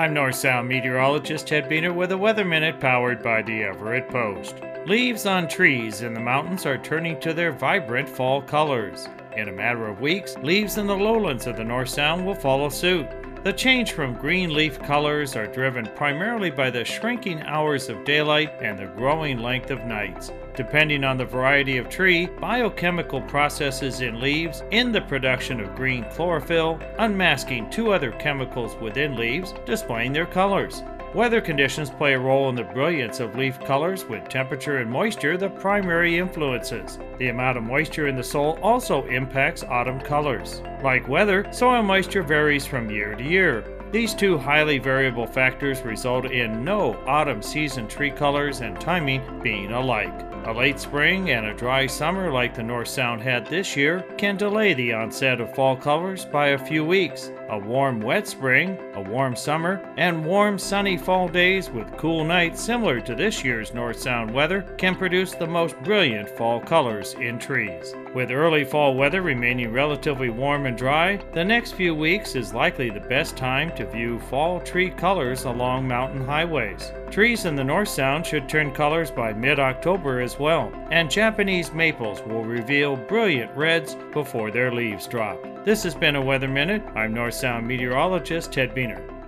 I'm North Sound meteorologist Ted Buehner with a Weather Minute powered by the Everett Post. Leaves on trees in the mountains are turning to their vibrant fall colors. In a matter of weeks, leaves in the lowlands of the North Sound will follow suit. The change from green leaf colors are driven primarily by the shrinking hours of daylight and the growing length of nights. Depending on the variety of tree, biochemical processes in leaves in the production of green chlorophyll, unmasking two other chemicals within leaves, displaying their colors. Weather conditions play a role in the brilliance of leaf colors, with temperature and moisture the primary influences. The amount of moisture in the soil also impacts autumn colors. Like weather, soil moisture varies from year to year. These two highly variable factors result in no autumn season tree colors and timing being alike. A late spring and a dry summer like the North Sound had this year can delay the onset of fall colors by a few weeks. A warm, wet spring, a warm summer, and warm, sunny fall days with cool nights similar to this year's North Sound weather can produce the most brilliant fall colors in trees. With early fall weather remaining relatively warm and dry, the next few weeks is likely the best time to view fall tree colors along mountain highways. Trees in the North Sound should turn colors by mid October as well, and Japanese maples will reveal brilliant reds before their leaves drop. This has been a Weather Minute. I'm North Sound meteorologist Ted Buehner.